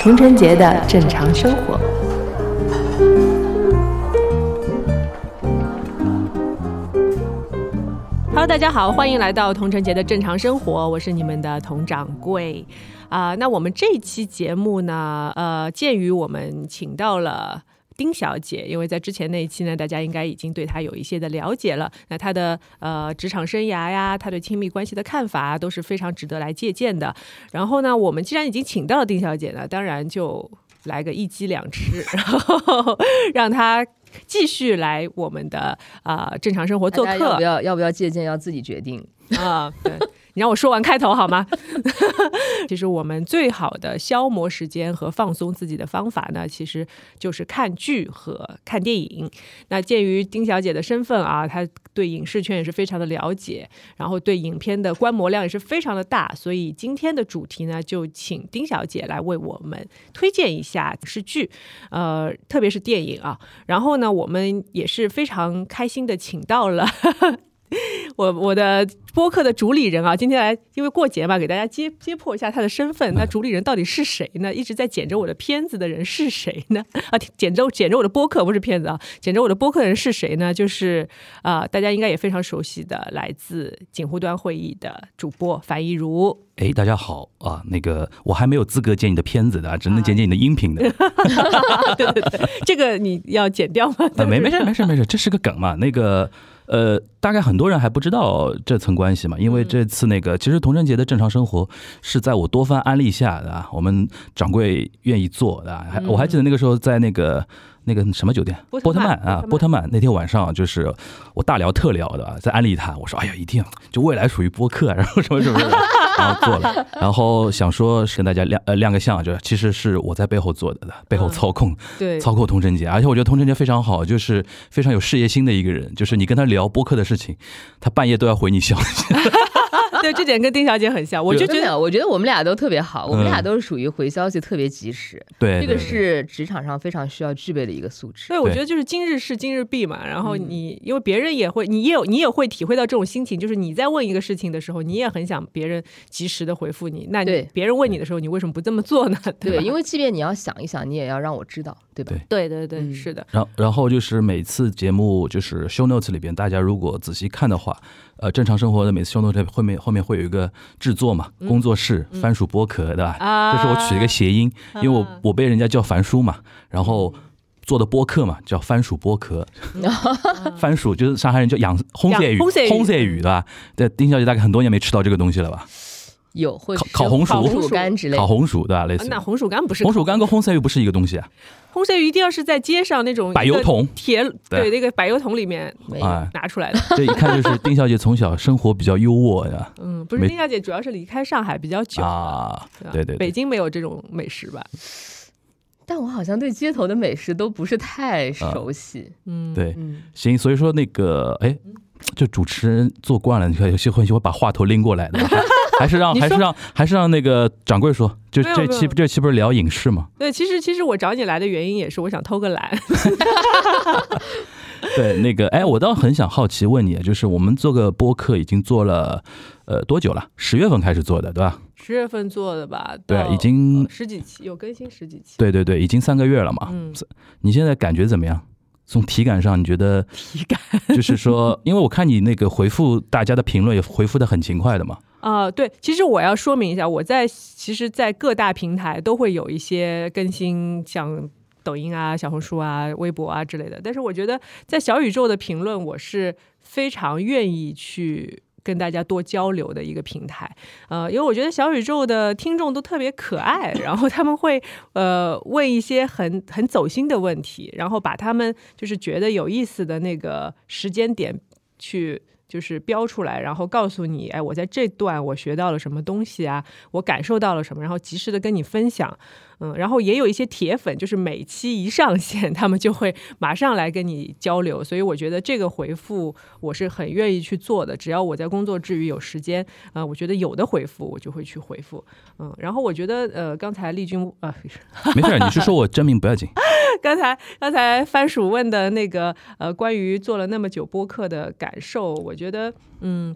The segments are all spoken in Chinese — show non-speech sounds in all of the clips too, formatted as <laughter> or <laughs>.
童晨杰的正常生活。Hello，大家好，欢迎来到童晨杰的正常生活，我是你们的童掌柜啊。那我们这期节目呢，呃，鉴于我们请到了。丁小姐，因为在之前那一期呢，大家应该已经对她有一些的了解了。那她的呃职场生涯呀，她对亲密关系的看法都是非常值得来借鉴的。然后呢，我们既然已经请到了丁小姐呢，当然就来个一鸡两吃，然后 <laughs> 让她继续来我们的啊正常生活做客。要不要要不要借鉴，要自己决定啊。对。你让我说完开头好吗？<laughs> 其实我们最好的消磨时间和放松自己的方法呢，其实就是看剧和看电影。那鉴于丁小姐的身份啊，她对影视圈也是非常的了解，然后对影片的观摩量也是非常的大，所以今天的主题呢，就请丁小姐来为我们推荐一下影视剧，呃，特别是电影啊。然后呢，我们也是非常开心的请到了。我我的播客的主理人啊，今天来因为过节嘛，给大家揭揭破一下他的身份。那主理人到底是谁呢？一直在剪着我的片子的人是谁呢？<laughs> 啊，剪着剪着我的播客不是片子啊，剪着我的播客的人是谁呢？就是啊，大家应该也非常熟悉的，来自锦湖端会议的主播樊一茹。哎，大家好啊，那个我还没有资格剪你的片子的，只能剪剪你的音频的。<laughs> 对对对，这个你要剪掉吗？没没事没事没事，这是个梗嘛，那个。呃，大概很多人还不知道这层关系嘛，因为这次那个其实童贞杰的正常生活是在我多番安利下的，我们掌柜愿意做的，还我还记得那个时候在那个那个什么酒店？波特曼啊，波特曼。那天晚上就是我大聊特聊的，在安利他，我说哎呀一定就未来属于播客，然后什么什么。然后做了，<laughs> 然后想说跟大家亮呃亮个相，就其实是我在背后做的的，背后操控，对，操控童晨杰，而且我觉得童晨杰非常好，就是非常有事业心的一个人，就是你跟他聊播客的事情，他半夜都要回你消息。<laughs> <laughs> 对，这点跟丁小姐很像，我就觉得，我觉得我们俩都特别好，我们俩都是属于回消息特别及时。对，这个是职场上非常需要具备的一个素质。对，我觉得就是今日事今日毕嘛。然后你，因为别人也会，你也有，你也会体会到这种心情，就是你在问一个事情的时候，你也很想别人及时的回复你。那对别人问你的时候，你为什么不这么做呢？对，<laughs> 因为即便你要想一想，你也要让我知道，对吧？对对对，是的。然然后就是每次节目就是 show notes 里边，大家如果仔细看的话。呃，正常生活的每次修动这后面后面会有一个制作嘛，工作室番薯剥壳，对吧？啊，这是我取了一个谐音，因为我我被人家叫樊叔嘛，然后做的播客嘛叫番薯剥壳，番薯就是上海人叫养红色鱼，红色鱼对吧？对，丁小姐大概很多年没吃到这个东西了吧？有会烤烤红薯、红薯干之类，烤红薯对吧？类似那红薯干不是红薯干跟红色鱼不是一个东西啊。红色鱼一定要是在街上那种柏油桶铁对那个柏油桶里面啊拿出来的。<laughs> 这一看就是丁小姐从小生活比较优渥呀。<laughs> 嗯，不是丁小姐主要是离开上海比较久啊。对对，北京没有这种美食吧？但我好像对街头的美食都不是太熟悉。嗯，对，行，所以说那个哎，就主持人做惯了，你看有些会喜欢把话头拎过来的。<laughs> <laughs> 还是让还是让还是让那个掌柜说，就这期这期不是聊影视吗？对，其实其实我找你来的原因也是我想偷个懒。<laughs> <laughs> 对，那个哎，我倒很想好奇问你，就是我们做个播客已经做了呃多久了？十月份开始做的，对吧？十月份做的吧？对，已经十几期，有更新十几期。对对对，已经三个月了嘛。嗯，你现在感觉怎么样？从体感上，你觉得体感就是说，因为我看你那个回复大家的评论也回复的很勤快的嘛。啊，对，其实我要说明一下，我在其实，在各大平台都会有一些更新，像抖音啊、小红书啊、微博啊之类的。但是我觉得，在小宇宙的评论，我是非常愿意去跟大家多交流的一个平台。呃，因为我觉得小宇宙的听众都特别可爱，然后他们会呃问一些很很走心的问题，然后把他们就是觉得有意思的那个时间点去。就是标出来，然后告诉你，哎，我在这段我学到了什么东西啊，我感受到了什么，然后及时的跟你分享。嗯，然后也有一些铁粉，就是每期一上线，<laughs> 他们就会马上来跟你交流，所以我觉得这个回复我是很愿意去做的，只要我在工作之余有时间，呃，我觉得有的回复我就会去回复，嗯，然后我觉得呃，刚才丽君呃，没事，你是说我真名不要紧。<laughs> 刚才刚才番薯问的那个呃，关于做了那么久播客的感受，我觉得嗯。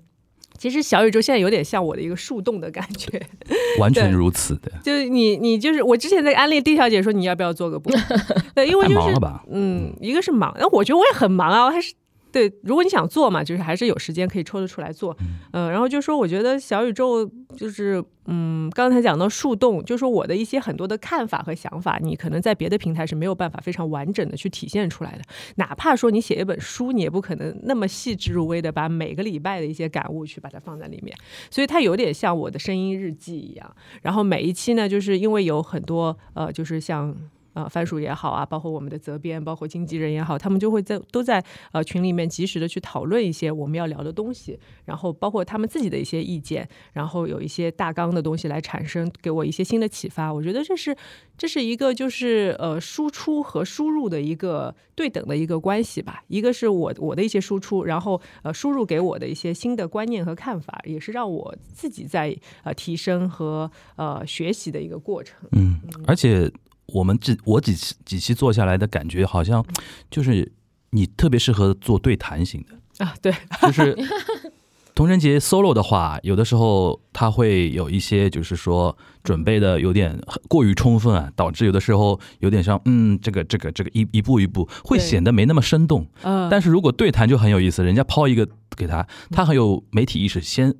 其实小宇宙现在有点像我的一个树洞的感觉，<laughs> 完全如此的。就是你，你就是我之前在安利丁小姐说你要不要做个播，<laughs> 对，因为就是嗯，一个是忙，那我觉得我也很忙啊，我还是。对，如果你想做嘛，就是还是有时间可以抽得出来做，嗯，然后就说我觉得小宇宙就是，嗯，刚才讲到树洞，就说我的一些很多的看法和想法，你可能在别的平台是没有办法非常完整的去体现出来的，哪怕说你写一本书，你也不可能那么细致入微的把每个礼拜的一些感悟去把它放在里面，所以它有点像我的声音日记一样，然后每一期呢，就是因为有很多呃，就是像。呃，番薯也好啊，包括我们的责编，包括经纪人也好，他们就会在都在呃群里面及时的去讨论一些我们要聊的东西，然后包括他们自己的一些意见，然后有一些大纲的东西来产生，给我一些新的启发。我觉得这是这是一个就是呃输出和输入的一个对等的一个关系吧。一个是我我的一些输出，然后呃输入给我的一些新的观念和看法，也是让我自己在呃提升和呃学习的一个过程。嗯，而且。我们几我几期几期做下来的感觉，好像就是你特别适合做对谈型的啊，对，就是 <laughs> 童贞杰 solo 的话，有的时候他会有一些，就是说准备的有点过于充分啊，导致有的时候有点像嗯，这个这个这个一一步一步会显得没那么生动。嗯，但是如果对谈就很有意思，人家抛一个给他，他很有媒体意识，先。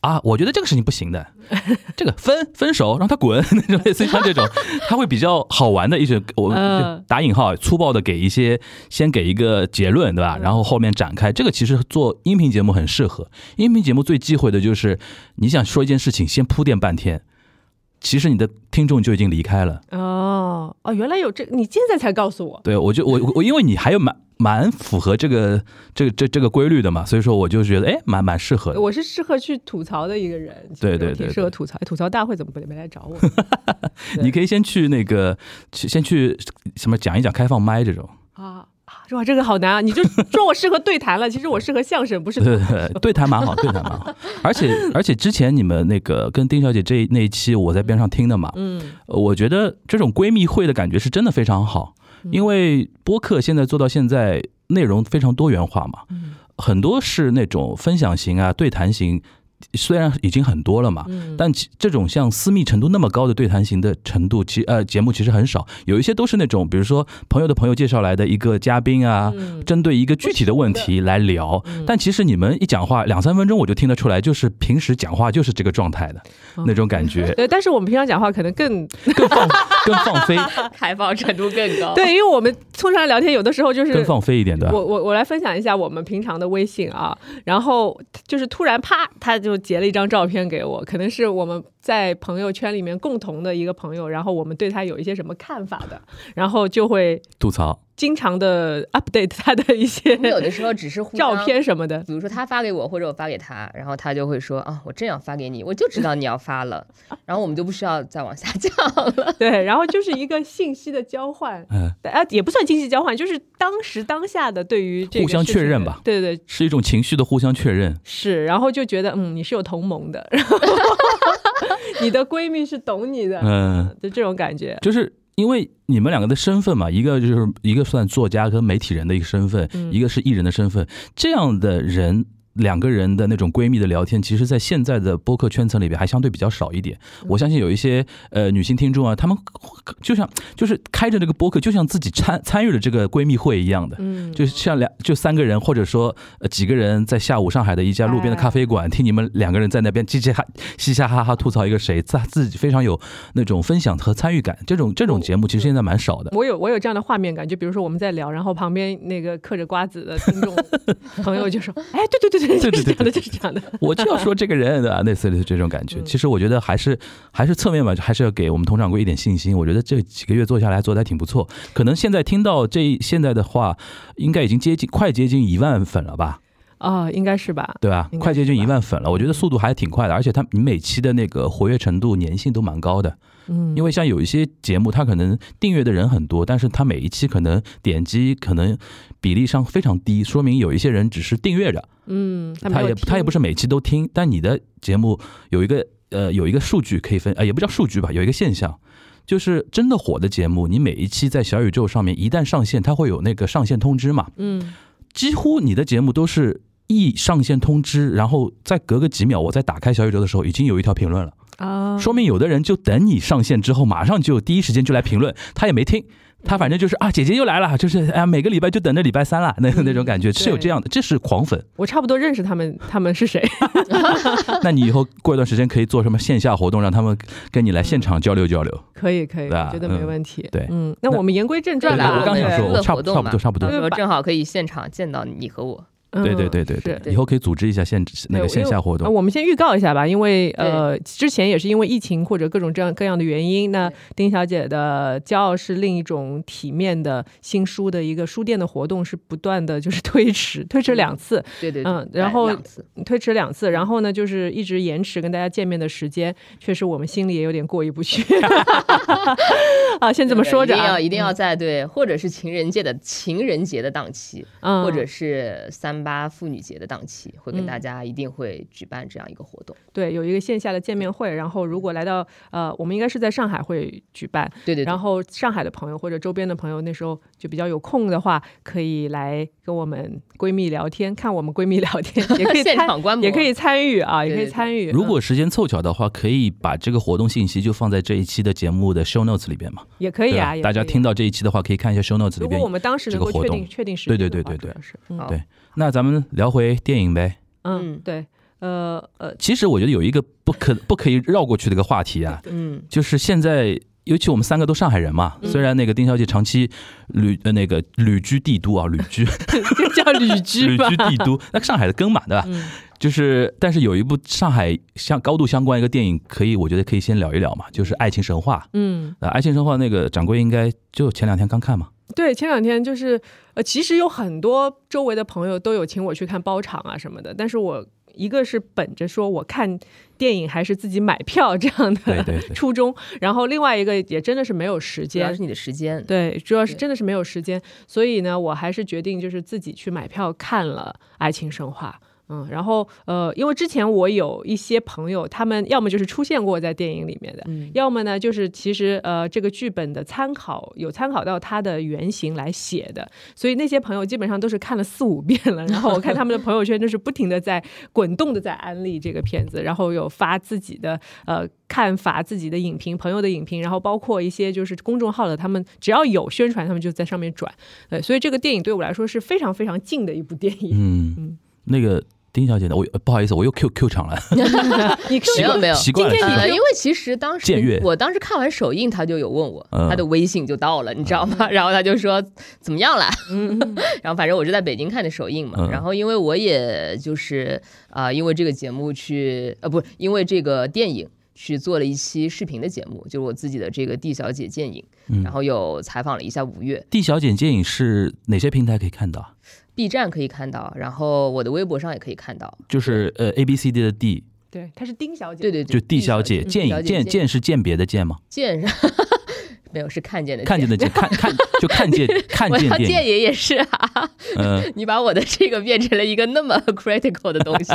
啊，我觉得这个事情不行的，<laughs> 这个分分手让他滚 <laughs> 那种类似于像这种，他会比较好玩的一些，我们打引号粗暴的给一些，先给一个结论，对吧？然后后面展开，这个其实做音频节目很适合。音频节目最忌讳的就是你想说一件事情，先铺垫半天。其实你的听众就已经离开了哦哦，原来有这，你现在才告诉我。对，我就我我因为你还有蛮蛮符合这个这个这这个规律的嘛，所以说我就觉得哎，蛮蛮适合。我是适合去吐槽的一个人，对对对，适合吐槽。吐槽大会怎么没没来找我？<laughs> 你可以先去那个去先去什么讲一讲开放麦这种啊。哇，这个好难啊！你就 <laughs> 说我适合对谈了，其实我适合相声，不是对对对谈蛮好，对谈蛮好。<laughs> 而且而且之前你们那个跟丁小姐这那一期，我在边上听的嘛，嗯，我觉得这种闺蜜会的感觉是真的非常好，因为播客现在做到现在，内容非常多元化嘛，很多是那种分享型啊，对谈型。虽然已经很多了嘛，但这种像私密程度那么高的对谈型的程度，其呃节目其实很少。有一些都是那种，比如说朋友的朋友介绍来的一个嘉宾啊，针对一个具体的问题来聊。但其实你们一讲话两三分钟，我就听得出来，就是平时讲话就是这个状态的那种感觉。<laughs> 对，但是我们平常讲话可能更更放更放飞，<laughs> 开放程度更高。对，因为我们通常聊天有的时候就是更放飞一点的。我我我来分享一下我们平常的微信啊，然后就是突然啪，他就。就截了一张照片给我，可能是我们在朋友圈里面共同的一个朋友，然后我们对他有一些什么看法的，然后就会吐槽。经常的 update 他的一些，有的时候只是照片什么的，比如说他发给我或者我发给他，然后他就会说啊，我正要发给你，我就知道你要发了，<laughs> 然后我们就不需要再往下讲了。对，然后就是一个信息的交换，嗯，啊，也不算信息交换，就是当时当下的对于互相确认吧，对对，是一种情绪的互相确认。是，然后就觉得嗯，你是有同盟的，然后 <laughs> <laughs> 你的闺蜜是懂你的，嗯，就这种感觉，就是。因为你们两个的身份嘛，一个就是一个算作家跟媒体人的一个身份，一个是艺人的身份，这样的人。两个人的那种闺蜜的聊天，其实，在现在的播客圈层里边还相对比较少一点。我相信有一些呃女性听众啊，她们就像就是开着这个播客，就像自己参参与了这个闺蜜会一样的，嗯，就像两就三个人或者说呃几个人在下午上海的一家路边的咖啡馆，听你们两个人在那边叽叽哈嘻嘻哈哈吐槽一个谁，自自己非常有那种分享和参与感。这种这种节目其实现在蛮少的。我有我有这样的画面感，就比如说我们在聊，然后旁边那个嗑着瓜子的听众朋友就说：“ <laughs> 哎，对对对。”对对对对，就是这样的。<laughs> 我就要说这个人啊，类似的这种感觉。其实我觉得还是还是侧面吧，还是要给我们佟掌柜一点信心。我觉得这几个月做下来做的还挺不错。可能现在听到这现在的话，应该已经接近快接近一万粉了吧？啊，应该是吧？对吧快接近一万粉了，我觉得速度还挺快的，而且它你每期的那个活跃程度、粘性都蛮高的。嗯，因为像有一些节目，它可能订阅的人很多，但是它每一期可能点击可能比例上非常低，说明有一些人只是订阅着，嗯，他他也他也不是每期都听。但你的节目有一个呃有一个数据可以分，呃也不叫数据吧，有一个现象。就是真的火的节目，你每一期在小宇宙上面一旦上线，它会有那个上线通知嘛？嗯几乎你的节目都是一上线通知，然后再隔个几秒，我再打开小宇宙的时候，已经有一条评论了，啊，说明有的人就等你上线之后，马上就第一时间就来评论，他也没听。他反正就是啊，姐姐又来了，就是哎呀，每个礼拜就等着礼拜三了，那 <laughs> 那种感觉是有这样的，这是狂粉。我差不多认识他们，他们是谁？<laughs> 那你以后过一段时间可以做什么线下活动，让他们跟你来现场交流交流。可以可以，觉得没嗯问题。对嗯，那那我们言归正传对吧。我刚想说我差不多差不多差不多正好可以现场见到你和我。嗯对对对对对，以后可以组织一下线那个线下活呃动。我们先预告一下吧，因为呃，之前也是因为疫情或者各种这样各样的原因，那丁小姐的骄傲是另一种体面的新书的一个书店的活动是不断的就是推迟，推迟两次，对对对嗯然后推迟两次，然后呢就是一直延迟跟大家见面的时间，确实我们心里也有点过意不去。<laughs> 啊，先这么说着啊，一定要一定要在对，或者是情人节的情人节的档期，嗯，或者是三八妇女节的档期，会跟嗯大家一定会举办这样一个活动。对有一个线下的见面会，然后如果来到呃，我们应该是在上海会举办，对对对，然后上海的朋友或者周边的朋友，那时候就比较有空的话，可以来跟我们闺蜜聊天，看我们闺蜜聊天，也可以现参，场观摩也可以参与啊，也可以对对参与。如嗯果时间凑巧的话，可以把这个活动信息就放在这一期的节目的 show notes 里边嘛。也可以啊，大家听到这一期的话，可以看一下 show notes 里边如果我。们当时能够确定确定时对间对，对对对对是嗯对那咱们聊回电影呗。嗯嗯对呃呃其实我觉得有一个不可 <laughs> 不可以绕过去的一个话题啊，嗯，就是现在，尤其我们三个都上海人嘛，嗯虽然那个丁小姐长期旅呃那个旅居帝都啊，旅居 <laughs> 叫旅居吧，<laughs> 旅居帝都，那上海的根嘛，对吧？嗯就是，但是有一部上海相高度相关一个电影，可以我觉得可以先聊一聊嘛，就是《爱情神话》。嗯，呃，《爱情神话》那个掌柜应该就前两天刚看嘛。对，前两天就是呃，其实有很多周围的朋友都有请我去看包场啊什么的，但是我一个是本着说我看电影还是自己买票这样的对对对 <laughs> 初衷，然后另外一个也真的是没有时间主要是。你的时间。对，主要是真的是没有时间，所以呢，我还是决定就是自己去买票看了《爱情神话》。嗯，然后呃，因为之前我有一些朋友，他们要么就是出现过在电影里面的，嗯，要么呢就是其实呃这个剧本的参考有参考到它的原型来写的，所以那些朋友基本上都是看了四五遍了。然后我看他们的朋友圈就是不停的在滚动的在安利这个片子，然后有发自己的呃看法、自己的影评、朋友的影评，然后包括一些就是公众号的，他们只要有宣传，他们就在上面转。对，所以这个电影对我来说是非常非常近的一部电影。嗯，那个丁小姐呢，我呃不好意思，我又 Q Q 场了，<laughs> 你没有没有？习惯了。今天你因为其实当时我当时看完首映，他就有问我，嗯。他的微信就到了，你知道吗？然后他就说怎么样了？<laughs> 然后反正我是在北京看的首映嘛，嗯。然后因为我也就是啊、因为这个节目去呃不，因为这个电影。去做了一期视频的节目，就是我自己的这个 D 小姐见影，嗯。然后有采访了一下五月。地小姐电影是哪些平台可以看到？，B 站可以看到，然后我的微博上也可以看到。就是呃 A B C D 的 D，对，她是丁小姐，对对对，就 D 小姐，嗯见 D 小影见姐见见是鉴别的鉴吗？见没有是看见的看见的见，看看就看见 <laughs> 看我要见。电影，见爷爷是啊，嗯。<laughs> 你把我的这个变成了一个那么 critical 的东西，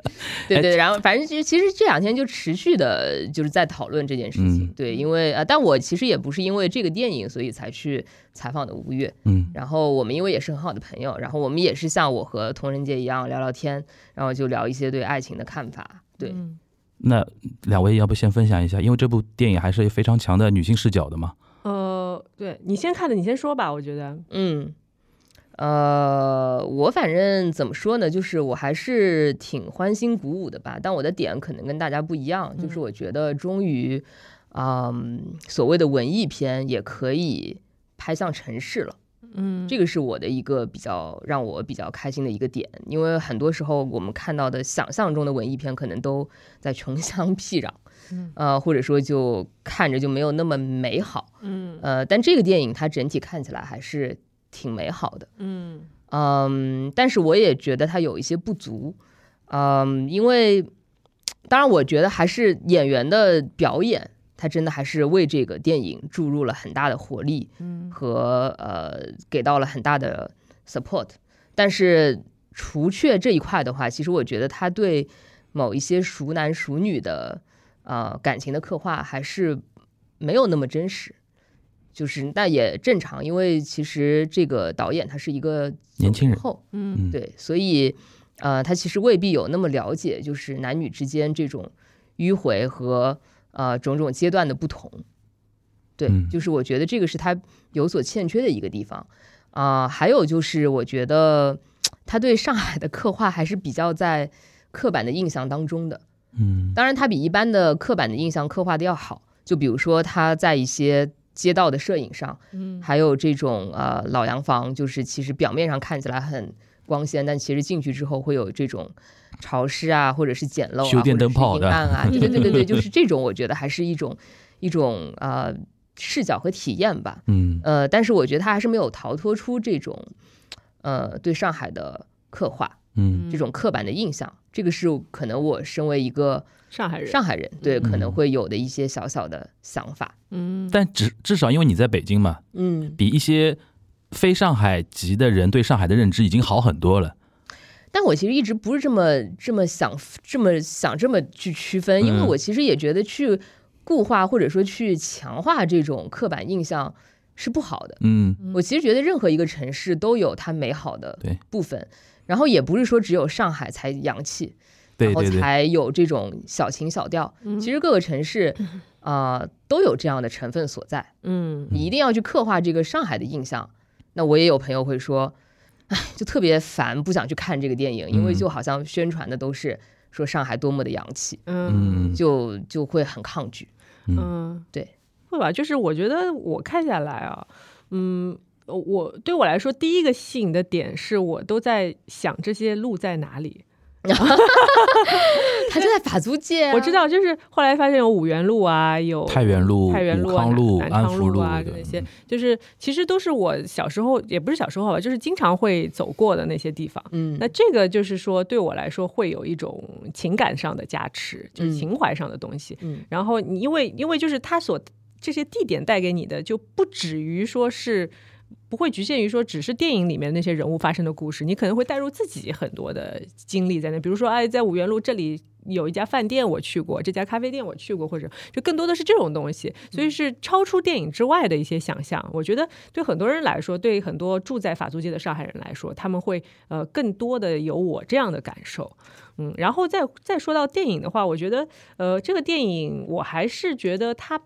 <laughs> 对对，然后反正就其实这两天就持续的就是在讨论这件事情，嗯。对，因为啊、呃但我其实也不是因为这个电影所以才去采访的吴越，嗯。然后我们因为也是很好的朋友，然后我们也是像我和童仁杰一样聊聊天，然后就聊一些对爱情的看法，对，嗯那两位要不先分享一下，因为这部电影还是非常强的女性视角的嘛。呃，对你先看的，你先说吧，我觉得。嗯，呃，我反正怎么说呢，就是我还是挺欢欣鼓舞的吧。但我的点可能跟大家不一样，就是我觉得终于，嗯，所谓的文艺片也可以拍向城市了。嗯，这个是我的一个比较让我比较开心的一个点，因为很多时候我们看到的想象中的文艺片可能都在穷乡僻壤，嗯。呃，或者说就看着就没有那么美好，嗯。呃，但这个电影它整体看起来还是挺美好的。嗯。嗯，但是我也觉得它有一些不足，嗯，因为当然我觉得还是演员的表演，他真的还是为这个电影注入了很大的活力，嗯。和呃给到了很大的 support，但是除却这一块的话，其实我觉得他对某一些熟男熟女的呃感情的刻画还是没有那么真实。就是那也正常，因为其实这个导演他是一个年轻人后，嗯嗯，对，所以呃，他其实未必有那么了解，就是男女之间这种迂回和呃种种阶段的不同。对，嗯就是我觉得这个是他有所欠缺的一个地方啊、还有就是我觉得他对上海的刻画还是比较在刻板的印象当中的。嗯当然，他比一般的刻板的印象刻画的要好。就比如说他在一些街道的摄影上，嗯还有这种呃老洋房，就是其实表面上看起来很光鲜，但其实进去之后会有这种潮湿啊，或者是简陋啊，修电灯泡的或者是阴暗啊，<laughs> 对对对对对，就是这种，我觉得还是一种一种呃视角和体验吧。嗯呃，但是我觉得他还是没有逃脱出这种呃对上海的刻画，嗯这种刻板的印象。这个是可能我身为一个上海人，上海人，对可能嗯会有的一些小小的想法。嗯但至至少因为你在北京嘛，嗯，比一些非上海籍的人对上海的认知已经好很多了。但我其实一直不是这么这么想这么想这么去区分，因为嗯我其实也觉得去固化或者说去强化这种刻板印象是不好的。嗯我其实觉得任何一个城市都有它美好的部分，然后也不是说只有上海才洋气，然后才有这种小情小调。嗯其实各个城市啊、<laughs> 都有这样的成分所在。嗯你一定要去刻画这个上海的印象。那我也有朋友会说，哎，就特别烦，不想去看这个电影，因为嗯就好像宣传的都是说上海多么的洋气，嗯嗯就就会很抗拒。嗯，对，会吧？就是我觉得我看下来啊，嗯，我对我来说第一个吸引的点是我都在想这些路在哪里。<laughs> 他就在法租界、啊，我知道，就是后来发现有五原路啊，有太原路、太原路康路、安福啊对那些，就是其实都是我小时候，也不是小时候吧，就是经常会走过的那些地方。嗯，那这个就是说，对我来说会有一种情感上的加持，就是嗯情怀上的东西。嗯然后你因为因为就是他所这些地点带给你的，就不止于说是。不会局限于说只是电影里面那些人物发生的故事，你可能会带入自己很多的经历在那。比如说，哎，在五原路这里有一家饭店我去过，这家咖啡店我去过，或者就更多的是这种东西，所以是超出电影之外的一些想象。我觉得对很多人来说，对很多住在法租界的上海人来说，他们会呃更多的有我这样的感受。嗯，然后再再说到电影的话，我觉得呃这个电影我还是觉得它。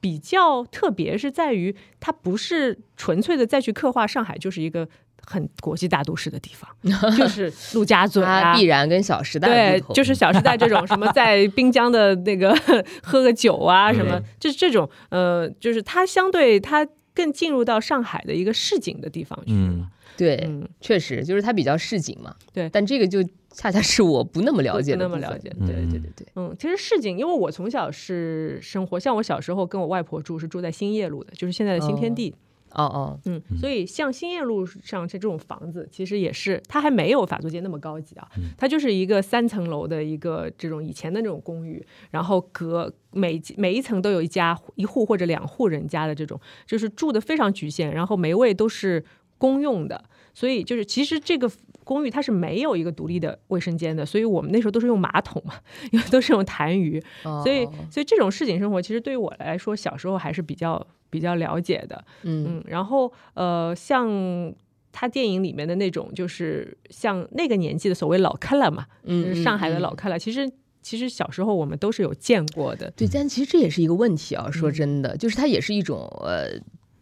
比较特别是在于，它不是纯粹的再去刻画上海就是一个很国际大都市的地方，<laughs> 就是陆家嘴啊。它必，然跟《小时代》对就是《小时代》这种什么在滨江的那个 <laughs> 喝个酒啊，什么，就是这种呃，就是它相对它更进入到上海的一个市井的地方去嗯。了。对，嗯，确实就是它比较市井嘛。对。但这个就恰恰是我不那么了解不那么了解对嗯对对对，嗯，其实市井，因为我从小是生活，像我小时候跟我外婆住是住在兴业路的，就是现在的新天地。哦哦，嗯，所以像兴业路上这种房子，其实也是它还没有法租界那么高级啊，它就是一个三层楼的一个这种以前的那种公寓，然后隔每每一层都有一家一户或者两户人家的这种，就是住的非常局限，然后每位都是公用的，所以就是其实这个。公寓它是没有一个独立的卫生间的，所以我们那时候都是用马桶嘛，因为都是用痰盂，哦所以所以这种市井生活其实对于我来说，小时候还是比较比较了解的。嗯嗯，然后呃，像他电影里面的那种，就是像那个年纪的所谓老克拉嘛，就嗯是上海的嗯老克拉，其实其实小时候我们都是有见过的。对，但其实这也是一个问题啊。嗯说真的，就是它也是一种呃，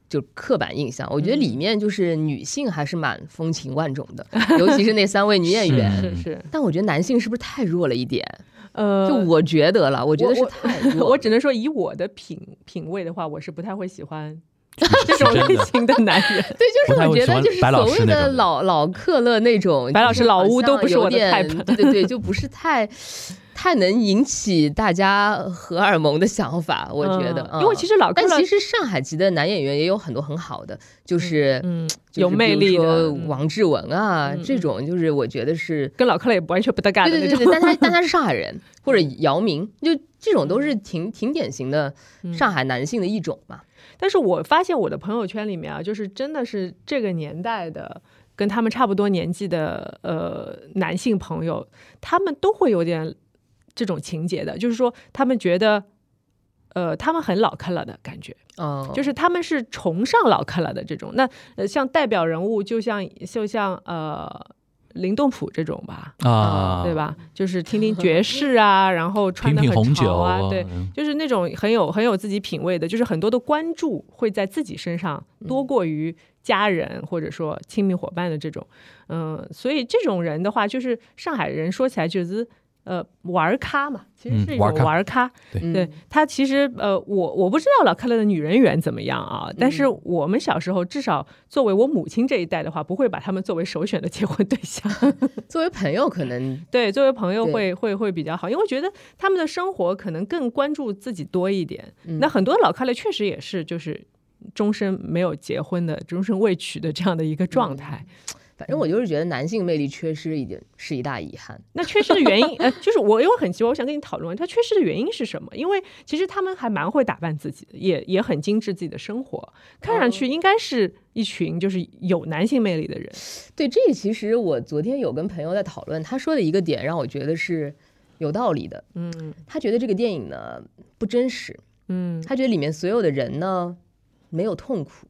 就刻板印象。我觉得嗯里面就是女性还是蛮风情万种的，尤其是那三位女 <laughs> 演员。是是，但我觉得男性是不是太弱了一点？呃，就我觉得了，我觉得是太弱了。<laughs> 我只能说，以我的品品味的话，我是不太会喜欢这种类型的男人。<laughs> 对，就是我觉得就是所谓的老老克勒那种，白老师老屋都不是我的有点 type 对对对，就不是太太能引起大家荷尔蒙的想法，我觉得，嗯因为其实老克但其实上海籍的男演员也有很多很好的，就是嗯就是有魅力的嗯王志文啊嗯这种，就是我觉得是。跟老克勒也完全不搭嘎的那种。对对对对，但他但他是上海人，<laughs> 或者姚明，就这种都是挺挺典型的嗯上海男性的一种嘛。但是我发现我的朋友圈里面啊，就是真的是这个年代的，跟他们差不多年纪的呃男性朋友，他们都会有点这种情节的，就是说他们觉得。呃，他们很老克了的感觉，哦，就是他们是崇尚老克了的这种。那呃，像代表人物，就像就像呃林动普这种吧，啊，对？吧？就是听听爵士啊，<laughs> 然后穿的很潮啊，对，嗯就是那种很有很有自己品味的，就是很多的关注会在自己身上多过于家人或者说亲密伙伴的这种，嗯、所以这种人的话，就是上海人说起来就是呃玩咖嘛，其实是一种嗯玩儿咖玩咖。嗯对他其实呃，我我不知道老克勒的女人缘怎么样啊，但是我们小时候至少作为我母亲这一代的话，不会把他们作为首选的结婚对象。<laughs> 作为朋友，可能对，作为朋友会会会比较好，因为觉得他们的生活可能更关注自己多一点。嗯那很多老克勒确实也是就是终身没有结婚的、终身未娶的这样的一个状态。<laughs> 反正我就是觉得男性魅力缺失一点是一大遗憾。那缺失的原因，呃，就是我因为很奇怪，我想跟你讨论，他缺失的原因是什么？因为其实他们还蛮会打扮自己的，也也很精致自己的生活，看上去应该是一群就是有男性魅力的人。对，这个其实我昨天有跟朋友在讨论，他说的一个点让我觉得是有道理的。嗯他觉得这个电影呢不真实，嗯他觉得里面所有的人呢没有痛苦。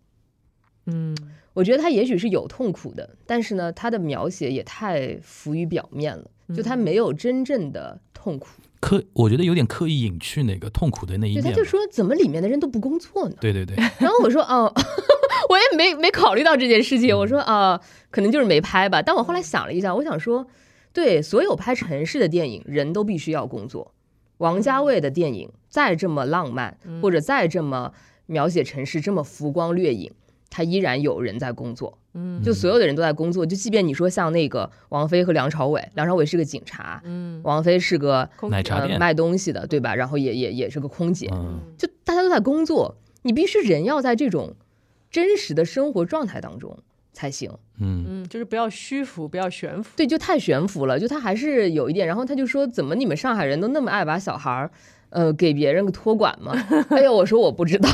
嗯我觉得他也许是有痛苦的，但是呢，他的描写也太浮于表面了，就他没有真正的痛苦。刻，我觉得有点刻意隐去那个痛苦的那一对，面吧。他就说怎么里面的人都不工作呢？对对对，然后我说哦，<laughs> 我也没没考虑到这件事情。我说啊、可能就是没拍吧。但我后来想了一下，我想说，对，所有拍城市的电影，人都必须要工作。王家卫的电影再这么浪漫，或者再这么描写城市这么浮光掠影，他依然有人在工作。嗯就所有的人都在工作，就即便你说像那个王菲和梁朝伟，梁朝伟是个警察，嗯，王菲是个空姐呃奶茶店卖东西的，对吧？然后也也也是个空姐，嗯，就大家都在工作，你必须人要在这种真实的生活状态当中才行。嗯，嗯，就是不要虚浮，不要悬浮。对，就太悬浮了，就他还是有一点。然后他就说，怎么你们上海人都那么爱把小孩儿，呃，给别人托管吗？哎呦，我说我不知道，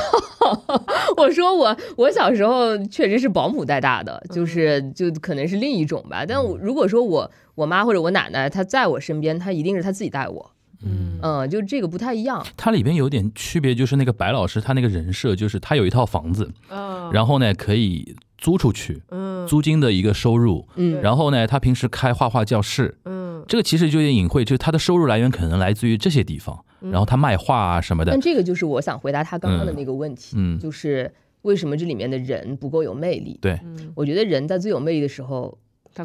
<laughs> 我说我我小时候确实是保姆带大的，就是就可能是另一种吧。但我如果说我我妈或者我奶奶她在我身边，她一定是她自己带我，嗯。嗯，就这个不太一样。它里边有点区别，就是那个白老师他那个人设，就是他有一套房子，嗯然后呢可以租出去，嗯。租金的一个收入，嗯，然后呢他平时开画画教室，嗯。这个其实就有点隐晦，就是他的收入来源可能来自于这些地方，然后他卖画啊什么的但，这个就是我想回答他刚刚的那个问题，嗯就是为什么这里面的人不够有魅力？对，嗯，我觉得人在最有魅力的时候，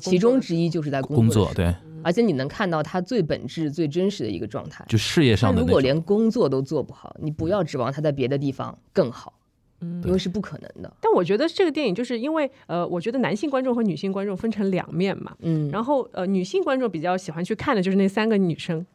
其中之一就是在工工作对，而且你能看到他最本质、最真实的一个状态。就事业他如果上的如果，连工作都做不好，你不要指望他在别的地方更好，嗯因为是不可能的。但我觉得这个电影就是因为呃，我觉得男性观众和女性观众分成两面嘛。嗯，然后呃，女性观众比较喜欢去看的就是那三个女生，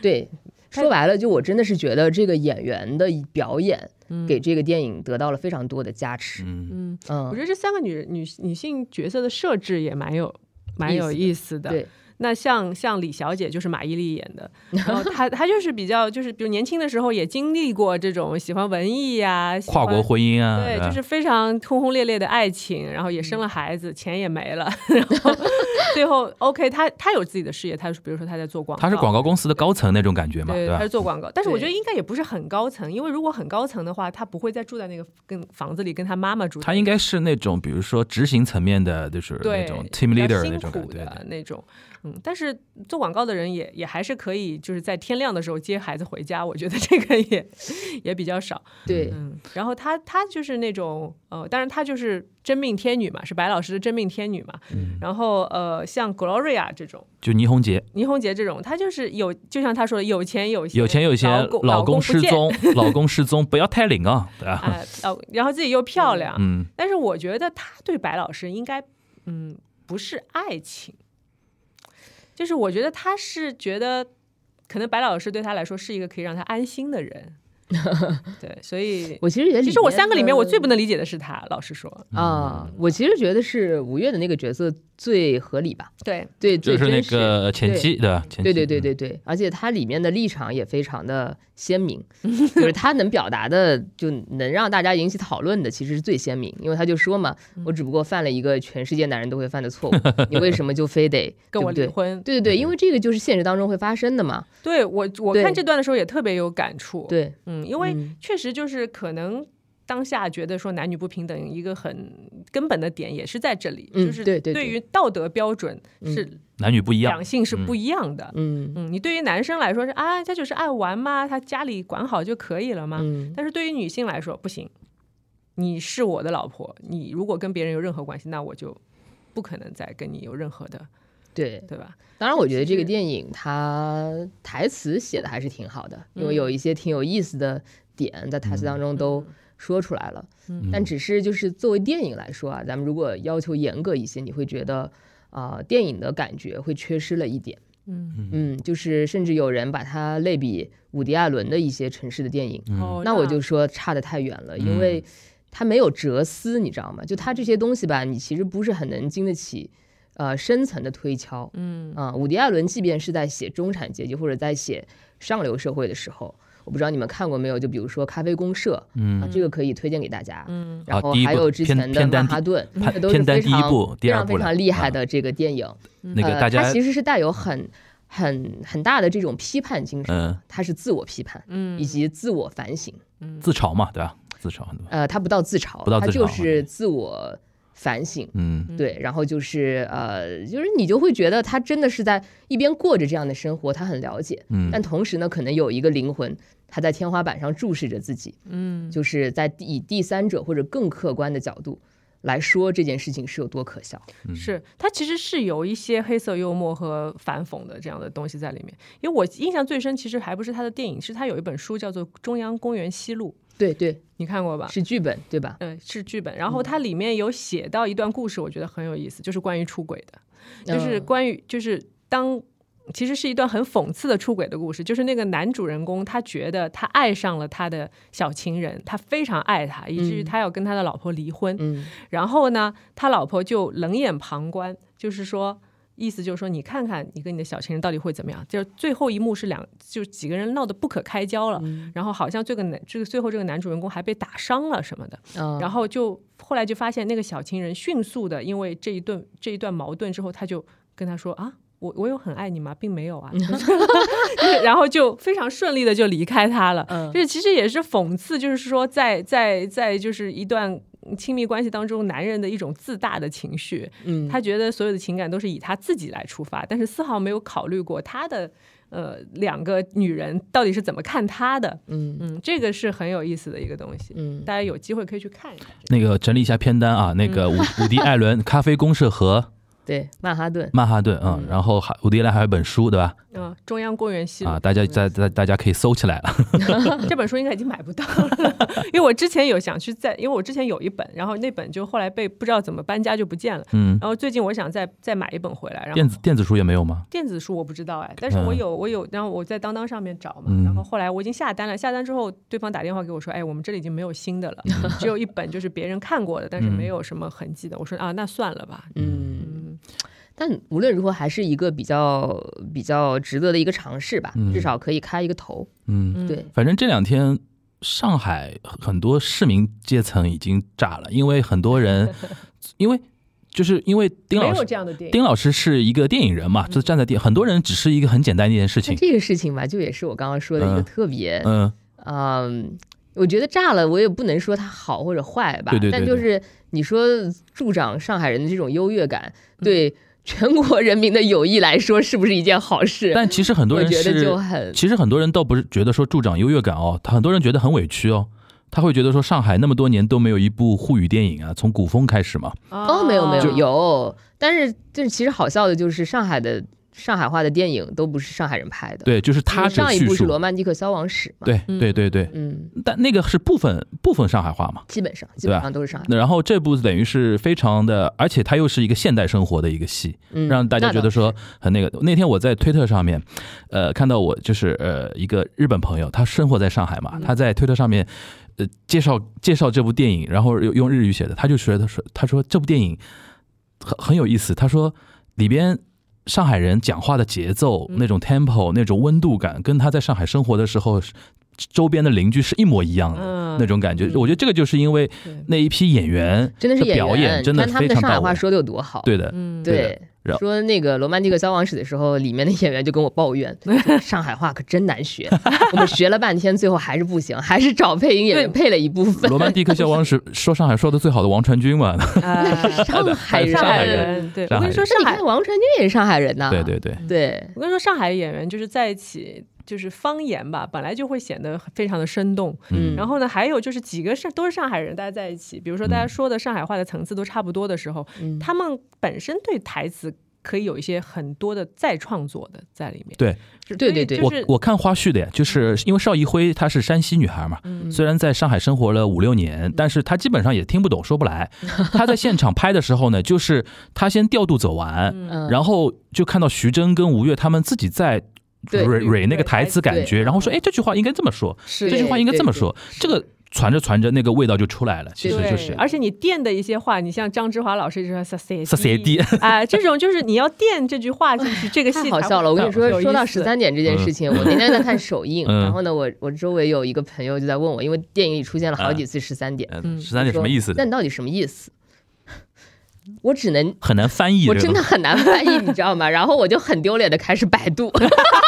对，说白了，就我真的是觉得这个演员的表演给这个电影得到了非常多的加持。嗯，嗯，我嗯觉，得这三个女女女性角色的设置也蛮有蛮有意思的。对，那像像李小姐就是马伊琍演的，<laughs> 然后她她就是比较就是比如年轻的时候也经历过这种喜欢文艺呀、喜跨国欢婚姻啊，对，就是非常轰轰烈烈的爱情，然后也生了孩子，钱也没了，<laughs> 然后 <laughs> 最后 OK，她她有自己的事业，她比如说她在做广告，她是广告公司的高层那种感觉嘛，对，他吧是？做广告，但是我觉得应该也不是很高层，因为如果很高层的话，她不会再住在那个跟房子里跟她妈妈住在一起，他应该是那种，比如说执行层面的，就是那种 team leader 那种感觉，那种，嗯，但是做广告的人也也还是可以，就是在天亮的时候接孩子回家，我觉得这个也也比较少，对，嗯，然后她她就是那种呃，当然她就是真命天女嘛，是白老师的真命天女嘛。嗯。然后呃，像 Gloria 这种，就倪虹洁，倪虹洁这种，她就是有，就像她说的，有钱有闲，有钱有闲老，公老公，失踪，<laughs> 老公失踪，不要太灵啊，对然后自己又漂亮，嗯，但是我觉得她对白老师应该，嗯，不是爱情，就是我觉得他是觉得可能白老师对他来说是一个可以让他安心的人。<laughs> 对，所以我其实觉得，其实我三个里面我最不能理解的是他，老实说啊，我其实觉得是五月的那个角色最合理吧？对对，就是那个前妻对吧？对对对对对，而且他里面的立场也非常的鲜明，就是他能表达的，就能让大家引起讨论的，其实是最鲜明，因为他就说嘛，我只不过犯了一个全世界男人都会犯的错误，你为什么就非得 <laughs> 跟我离婚？对对对，因为这个就是现实当中会发生的嘛。对我我看这段的时候也特别有感触。对，嗯。因为确实就是可能当下觉得说男女不平等一个很根本的点也是在这里，就是对于道德标准是男女不一样，两性是不一样的。嗯嗯，你对于男生来说是啊，他就是爱玩嘛，他家里管好就可以了嘛。但是对于女性来说不行，你是我的老婆，你如果跟别人有任何关系，那我就不可能再跟你有任何的。对对吧？当然，我觉得这个电影它台词写的还是挺好的，因为有一些挺有意思的点在台词当中都说出来了。但只是就是作为电影来说啊，咱们如果要求严格一些，你会觉得啊，电影的感觉会缺失了一点。嗯嗯，就是甚至有人把它类比伍迪·艾伦的一些城市的电影，那我就说差得太远了，因为它没有哲思，你知道吗？就它这些东西吧，你其实不是很能经得起。呃，深层的推敲，嗯啊，伍迪·艾伦即便是在写中产阶级或者在写上流社会的时候，我不知道你们看过没有？就比如说《咖啡公社》，嗯，啊，这个可以推荐给大家，嗯，然后还有之前的《曼哈顿》，<laughs> 这都是非常非常非常厉害的这个电影。那个大家，它其实是带有很很很大的这种批判精神，它是自我批判，嗯，以及自我反省，嗯，自嘲嘛，对吧？自嘲，呃，它不到自嘲，不到自嘲，它就是自我。反省，嗯，对，然后就是呃，就是你就会觉得他真的是在一边过着这样的生活，他很了解，嗯，但同时呢，可能有一个灵魂，他在天花板上注视着自己，嗯，就是在以第三者或者更客观的角度来说这件事情是有多可笑。是他其实是有一些黑色幽默和反讽的这样的东西在里面，因为我印象最深，其实还不是他的电影，是他有一本书叫做《中央公园西路》。对对，你看过吧？是剧本对吧？嗯，是剧本。然后它里面有写到一段故事，我觉得很有意思，就是关于出轨的，就是关于就是当其实是一段很讽刺的出轨的故事。就是那个男主人公他觉得他爱上了他的小情人，他非常爱他，以至于他要跟他的老婆离婚。嗯，然后呢，他老婆就冷眼旁观，就是说。意思就是说，你看看你跟你的小情人到底会怎么样？就是最后一幕是两，就几个人闹得不可开交了，然后好像这个男，这个最后这个男主人公还被打伤了什么的，然后就后来就发现那个小情人迅速的，因为这一顿这一段矛盾之后，他就跟他说啊，我我有很爱你吗？并没有啊，<laughs> <laughs> 然后就非常顺利的就离开他了。就是其实也是讽刺，就是说在在在就是一段。亲密关系当中，男人的一种自大的情绪，嗯，他觉得所有的情感都是以他自己来出发，但是丝毫没有考虑过他的呃两个女人到底是怎么看他的，嗯嗯，这个是很有意思的一个东西，嗯，大家有机会可以去看一下。那个整理一下片单啊，那个伍伍迪·艾伦《咖啡公社》和。对，曼哈顿，曼哈顿，嗯，然后还伍迪·艾伦还有一本书，对吧？嗯，中央公园系啊，大家在在大家可以搜起来了。<laughs> 这本书应该已经买不到了，<laughs> 因为我之前有想去再，因为我之前有一本，然后那本就后来被不知道怎么搬家就不见了。嗯，然后最近我想再再买一本回来。然后电子电子书也没有吗？电子书我不知道哎，但是我有我有，然后我在当当上面找嘛，然后后来我已经下单了，下单之后对方打电话给我说，哎，我们这里已经没有新的了，<laughs> 只有一本就是别人看过的，但是没有什么痕迹的。我说啊，那算了吧。嗯。但无论如何，还是一个比较比较值得的一个尝试吧，至少可以开一个头。嗯，对。反正这两天上海很多市民阶层已经炸了，因为很多人，<laughs> 因为就是因为丁老师这样的电影，丁老师是一个电影人嘛，就站在电，很多人只是一个很简单的一件事情。这个事情吧，就也是我刚刚说的一个特别，嗯嗯，我觉得炸了，我也不能说它好或者坏吧，对对对。但就是你说助长上海人的这种优越感，对。全国人民的友谊来说，是不是一件好事？但其实很多人觉得就很，其实很多人倒不是觉得说助长优越感哦，他很多人觉得很委屈哦，他会觉得说上海那么多年都没有一部沪语电影啊，从古风开始嘛。哦，没有没有有，但是就是其实好笑的就是上海的上海话的电影都不是上海人拍的。对，就是他上一部是《罗曼蒂克消亡史》嘛。，对嗯对对对，嗯，但那个是部分部分上海话嘛。基本上基本上都是上海。然后这部等于是非常的，而且它又是一个现代生活的一个戏，嗯，让大家觉得说很那个。那天我在推特上面，呃，看到我就是呃一个日本朋友，他生活在上海嘛，嗯他在推特上面呃介绍介绍这部电影，然后用用日语写的，他就觉得说他说这部电影很很有意思，他说里边。上海人讲话的节奏、嗯。那种 tempo、那种温度感，跟他在上海生活的时候，周边的邻居是一模一样的、嗯。那种感觉。嗯。我觉得这个就是因为那一批演员真的是表演，真的看他们的非常到位。上海话说的有多好。对的，嗯，对的。对。然后说那个《罗曼蒂克消亡史》的时候，里面的演员就跟我抱怨，<laughs> 上海话可真难学，<laughs> 我们学了半天，最后还是不行，<laughs> 还是找配音演员配了一部分。罗曼蒂克消亡史说上海说的最好的王传君嘛，呃上海人，上海上海人。人，对我跟你说，上海王传君也是上海人呐。对对对，对，我跟你说，上海演员就是在一起，就是方言吧，本来就会显得非常的生动。嗯。然后呢，还有就是几个上都是上海人，大家在一起，比如说大家嗯。说的上海话的层次都差不多的时候，嗯。他们本身对台词可以有一些很多的再创作的在里面。对是，对对对。我就是我看花絮的呀，就是因为邵艺辉她是山西女孩嘛，嗯。虽然在上海生活了五六年，但是她基本上也听不懂说不来。<laughs> 她在现场拍的时候呢，就是她先调度走完，嗯。然后就看到徐峥跟吴越他们自己在对蕊蕊那个台词感觉，然后说，哎，这句话应该这么说，是这句话应该这么说，这个传着传着那个味道就出来了，其实，就是而且你垫的一些话，你像张志华老师就说“撒塞撒塞地啊，这种就是你要垫这句话进去，这个戏太好笑了！我跟你说，说到思十三点这件事情，我那天在看首映，嗯 <laughs> 然后呢，我我周围有一个朋友就在问我，因为电影里出现了好几次十三点，嗯，十三点什么意思那？你到底什么意思？我只能，很难翻译，我真的很难翻译，你知道吗？然后我就很丢脸的开始百度，<laughs>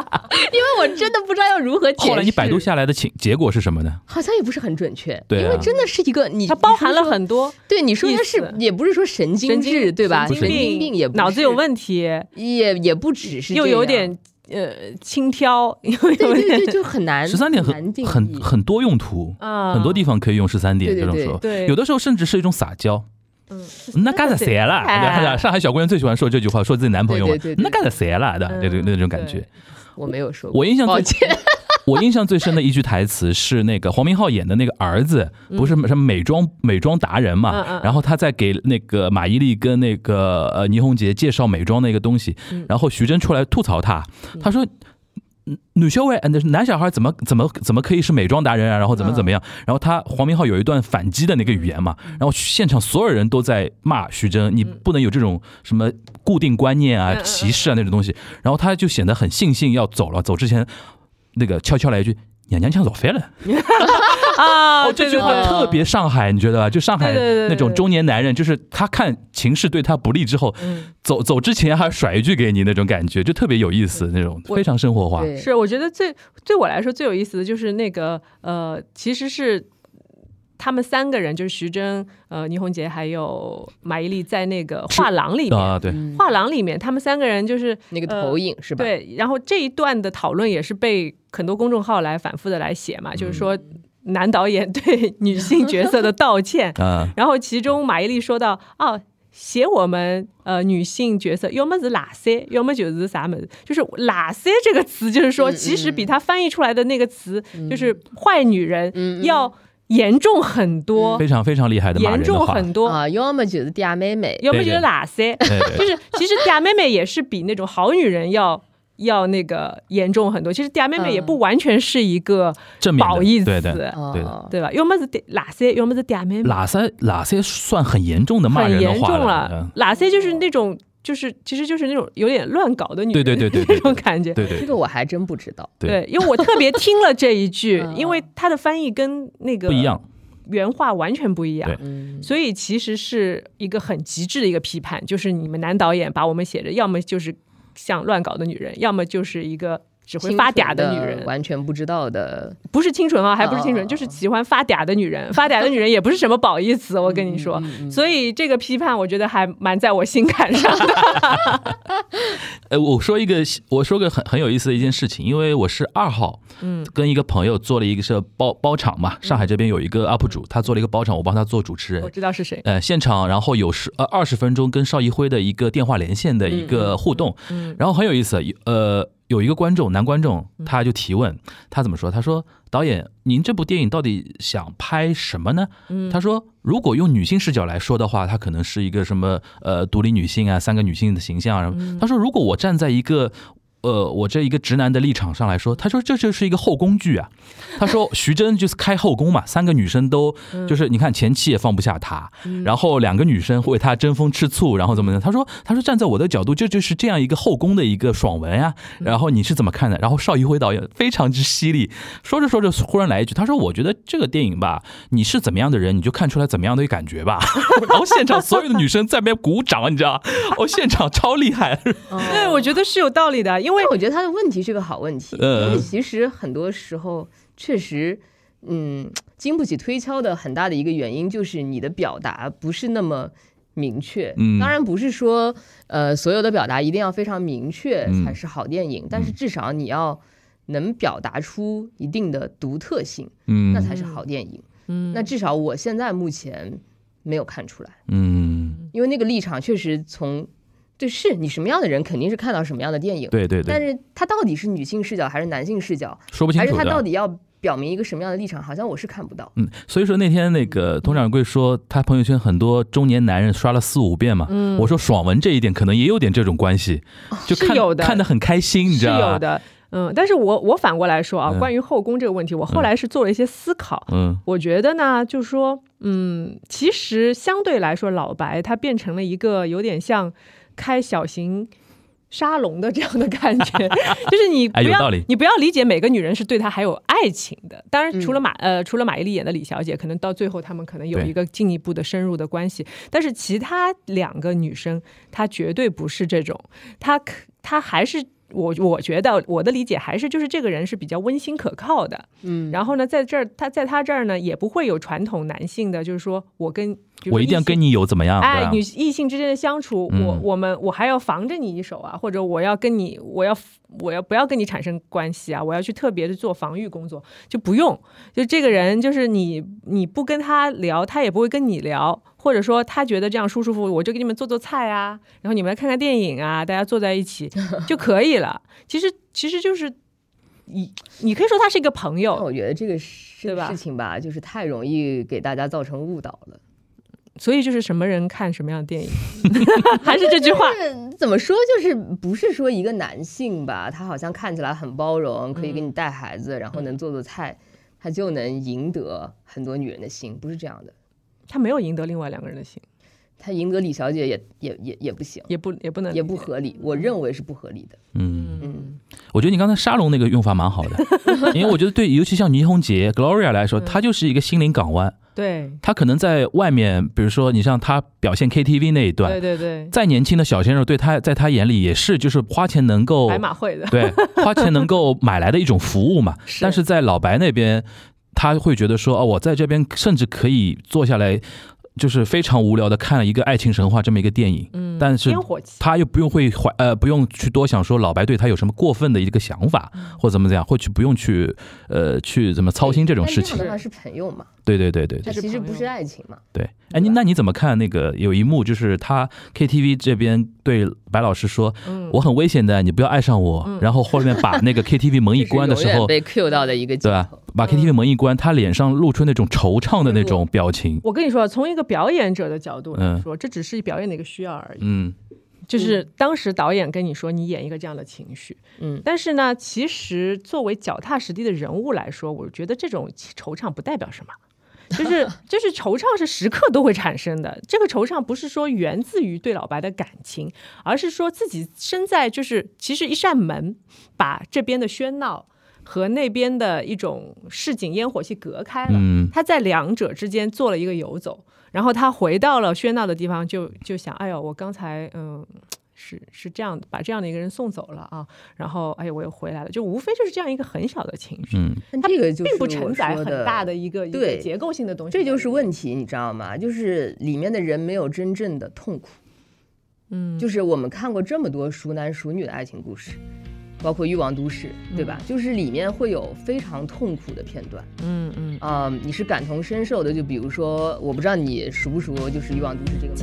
<laughs> 因为我真的不知道要如何解释。后来你百度下来的情结果是什么呢？好像也不是很准确，对啊。因为真的是一个你它包含了。很多对，你说它意思。是也不是说神经神经质，对吧？神神经经病也不脑子有问题，也也不只是又有点呃轻佻，又 <laughs> 对有点。对对，就很难。十三点很很很多用途，啊很多地方可以用十三点对对对。这种说，对。有的时候甚至是一种撒娇。嗯，那干的谁了？哎。上海小姑娘最喜欢说这句话，说自己男朋友嘛。那干的谁了？的嗯。那种那种感觉。对。我没有说过，我印象最抱歉。<laughs> 我印象最深的一句台词是那个黄明昊演的那个儿子，不是什么美妆美妆达人嗯嘛嗯，然后他在给那个马伊琍跟那个呃倪虹洁介绍美妆那个东西嗯，然后徐峥出来吐槽他，他说。女小孩，呃，那男小孩怎么怎么怎么可以是美妆达人啊？然后怎么怎么样？然后他黄明昊有一段反击的那个语言嘛，然后现场所有人都在骂徐峥，你不能有这种什么固定观念啊、嗯嗯歧视啊那种东西。然后他就显得很悻悻要走了，走之前那个悄悄来一句：“娘娘腔走飞了。” <laughs> 啊，<laughs> 哦，这句话特别上海，你觉得吧？就上海那种中年男人，就是他看情势对他不利之后，嗯，走走之前还甩一句给你那种感觉，就特别有意思，那种非常生活化。是我觉得最对我来说最有意思的就是那个呃，其实是。他们三个人就是徐峥、呃倪虹洁还有马伊琍，在那个画廊里面，啊，对，嗯画廊里面，他们三个人就是那个投影是吧？，对，然后这一段的讨论也是被很多公众号来反复的来写嘛，就是说男导演 <laughs> 对女性角色的道歉，<laughs> 啊，然后其中马伊琍说到哦。写我们呃女性角色，要么是拉塞，要么就是啥么子，就是拉塞这个词，就是说嗯其实嗯比他翻译出来的那个词，就是坏女人要严重很多，非常非常厉害的骂严重很多，啊，要么就是嗲妹妹，要么就是拉塞，就是其实嗲妹妹也是比那种好女人要要那个严重很多。其实嗲妹妹也不完全是一个褒义词，对对对对哦。吧？要么是哪些，要么是嗲妹妹，哪些哪些算很严重的骂人的话严重了，了。拉塞就是那种，就是其实就是那种有点乱搞的女对人，对对对对那种感觉。对对这个我还真不知道。对。对，因为我特别听了这一句嗯，因为它的翻译跟那个不一样，原话完全不一样。所以其实是一个很极致的一个批判，就是你们男导演把我们写的，要么就是像乱搞的女人，要么就是一个只会发嗲的女人，完全不知道的，不是清纯啊，还不是清纯，就是喜欢发嗲的女人。发嗲的女人也不是什么褒义词，我跟你说。所以这个批判，我觉得还蛮在我心坎上的。呃，<laughs> 我说一个，我说个很很有意思的一件事情，因为我是二号，嗯，跟一个朋友做了一个是包包场嘛，上海这边有一个 UP 主，他做了一个包场，我帮他做主持人，我知道是谁。呃，现场然后有十呃二十分钟跟邵一辉的一个电话连线的一个互动，嗯，然后很有意思，呃。有一个观众，男观众，他就提问，他怎么说？他说：“导演，您这部电影到底想拍什么呢？”他说：“如果用女性视角来说的话，他可能是一个什么呃独立女性啊，三个女性的形象啊。”他说：“如果我站在一个……”呃，我这一个直男的立场上来说，他说这就是一个后宫剧啊。<laughs> 他说徐峥就是开后宫嘛，三个女生都就是你看前妻也放不下他，然后两个女生为他争风吃醋，然后怎么的？他说他说站在我的角度，这就是这样一个后宫的一个爽文呀。然后你是怎么看的？然后邵艺辉导演非常之犀利，说着说着忽然来一句，他说我觉得这个电影吧，你是怎么样的人，你就看出来怎么样的感觉吧。<laughs> 然后现场所有的女生在那边鼓掌，你知道？哦，现场超厉害。对，我觉得是有道理的。因为我觉得他的问题是个好问题，因为其实很多时候确实，嗯，经不起推敲的很大的一个原因就是你的表达不是那么明确。当然不是说呃所有的表达一定要非常明确才是好电影，但是至少你要能表达出一定的独特性，嗯，那才是好电影。嗯，那至少我现在目前没有看出来，嗯，因为那个立场确实从。对，是你什么样的人，肯定是看到什么样的电影。对对对。但是他到底是女性视角还是男性视角，说不清楚。还是他到底要表明一个什么样的立场，好像我是看不到。嗯，所以说那天那个佟掌柜说他朋友圈很多中年男人刷了四五遍嘛。嗯。我说爽文这一点可能也有点这种关系，就看看得很开心，你知道吗？是有的。嗯，但是我我反过来说啊，关于后宫这个问题，我后来是做了一些思考。嗯。我觉得呢，就是说，嗯，其实相对来说，老白他变成了一个有点像。开小型沙龙的这样的感觉，<laughs> 就是你不要你不要理解每个女人是对他还有爱情的。当然，除了马呃除了马伊琍演的李小姐，可能到最后他们可能有一个进一步的深入的关系。但是其他两个女生，她绝对不是这种，她可她还是我我觉得我的理解还是就是这个人是比较温馨可靠的。嗯，然后呢，在这儿他在他这儿呢也不会有传统男性的，就是说我跟。我一定要跟你有怎么样？哎，女异性之间的相处，我我们我还要防着你一手啊，或者我要跟你，我要我要不要跟你产生关系啊？我要去特别的做防御工作，就不用。就这个人，就是你你不跟他聊，他也不会跟你聊，或者说他觉得这样舒舒服服，我就给你们做做菜啊，然后你们来看看电影啊，大家坐在一起 <laughs> 就可以了。其实其实就是你你可以说他是一个朋友。我觉得这个事事情吧，就是太容易给大家造成误导了。所以就是什么人看什么样的电影，<laughs> 还是这句话？怎么说？就是不是说一个男性吧，他好像看起来很包容，可以给你带孩子，然后能做做菜，他就能赢得很多女人的心，不是这样的。他没有赢得另外两个人的心，他赢得李小姐也也也也不行，也不也不能，也不合理。我认为是不合理的。嗯。嗯，我觉得你刚才沙龙那个用法蛮好的，<laughs> 因为我觉得对，尤其像倪虹洁、Gloria 来说，她就是一个心灵港湾。对。她可能在外面，比如说你像她表现 KTV 那一段，对对对，再年轻的小鲜肉，对他在他眼里也是就是花钱能够白马会的，对，花钱能够买来的一种服务嘛。<laughs> 但是在老白那边，他会觉得说，哦，我在这边甚至可以坐下来。就是非常无聊的看了一个爱情神话这么一个电影，嗯，但是他又不用会怀呃不用去多想说老白对他有什么过分的一个想法或怎么怎样，或去不用去呃去怎么操心这种事情。是朋友嘛？对对对对，他其实不是爱情嘛？对，哎，你那你怎么看那个有一幕就是他 KTV 这边对白老师说，我很危险的，你不要爱上我，然后后面把那个 KTV <laughs> 门一关的时候被 Q 到的一个对吧？把 KTV 门一关，他脸上露出那种惆怅的那种表情。我跟你说，从一个表演者的角度来说，这只是表演的一个需要而已。嗯，就是当时导演跟你说，你演一个这样的情绪。嗯，但是呢，其实作为脚踏实地的人物来说，我觉得这种惆怅不代表什么，就是就是惆怅是时刻都会产生的。这个惆怅不是说源自于对老白的感情，而是说自己身在就是其实一扇门把这边的喧闹。和那边的一种市井烟火气隔开了，他在两者之间做了一个游走，然后他回到了喧闹的地方，就就想，哎呦，我刚才嗯是是这样的，把这样的一个人送走了啊，然后哎，我又回来了，就无非就是这样一个很小的情绪，嗯，这个就并不承载很大的一个一个对结构性的东西，这就是问题，你知道吗？就是里面的人没有真正的痛苦。嗯，就是我们看过这么多熟男熟女的爱情故事，包括《欲望都市》，对吧？就是里面会有非常痛苦的片段，嗯嗯啊、你是感同身受的。就比如说，我不知道你熟不熟，就是《欲望都市》这个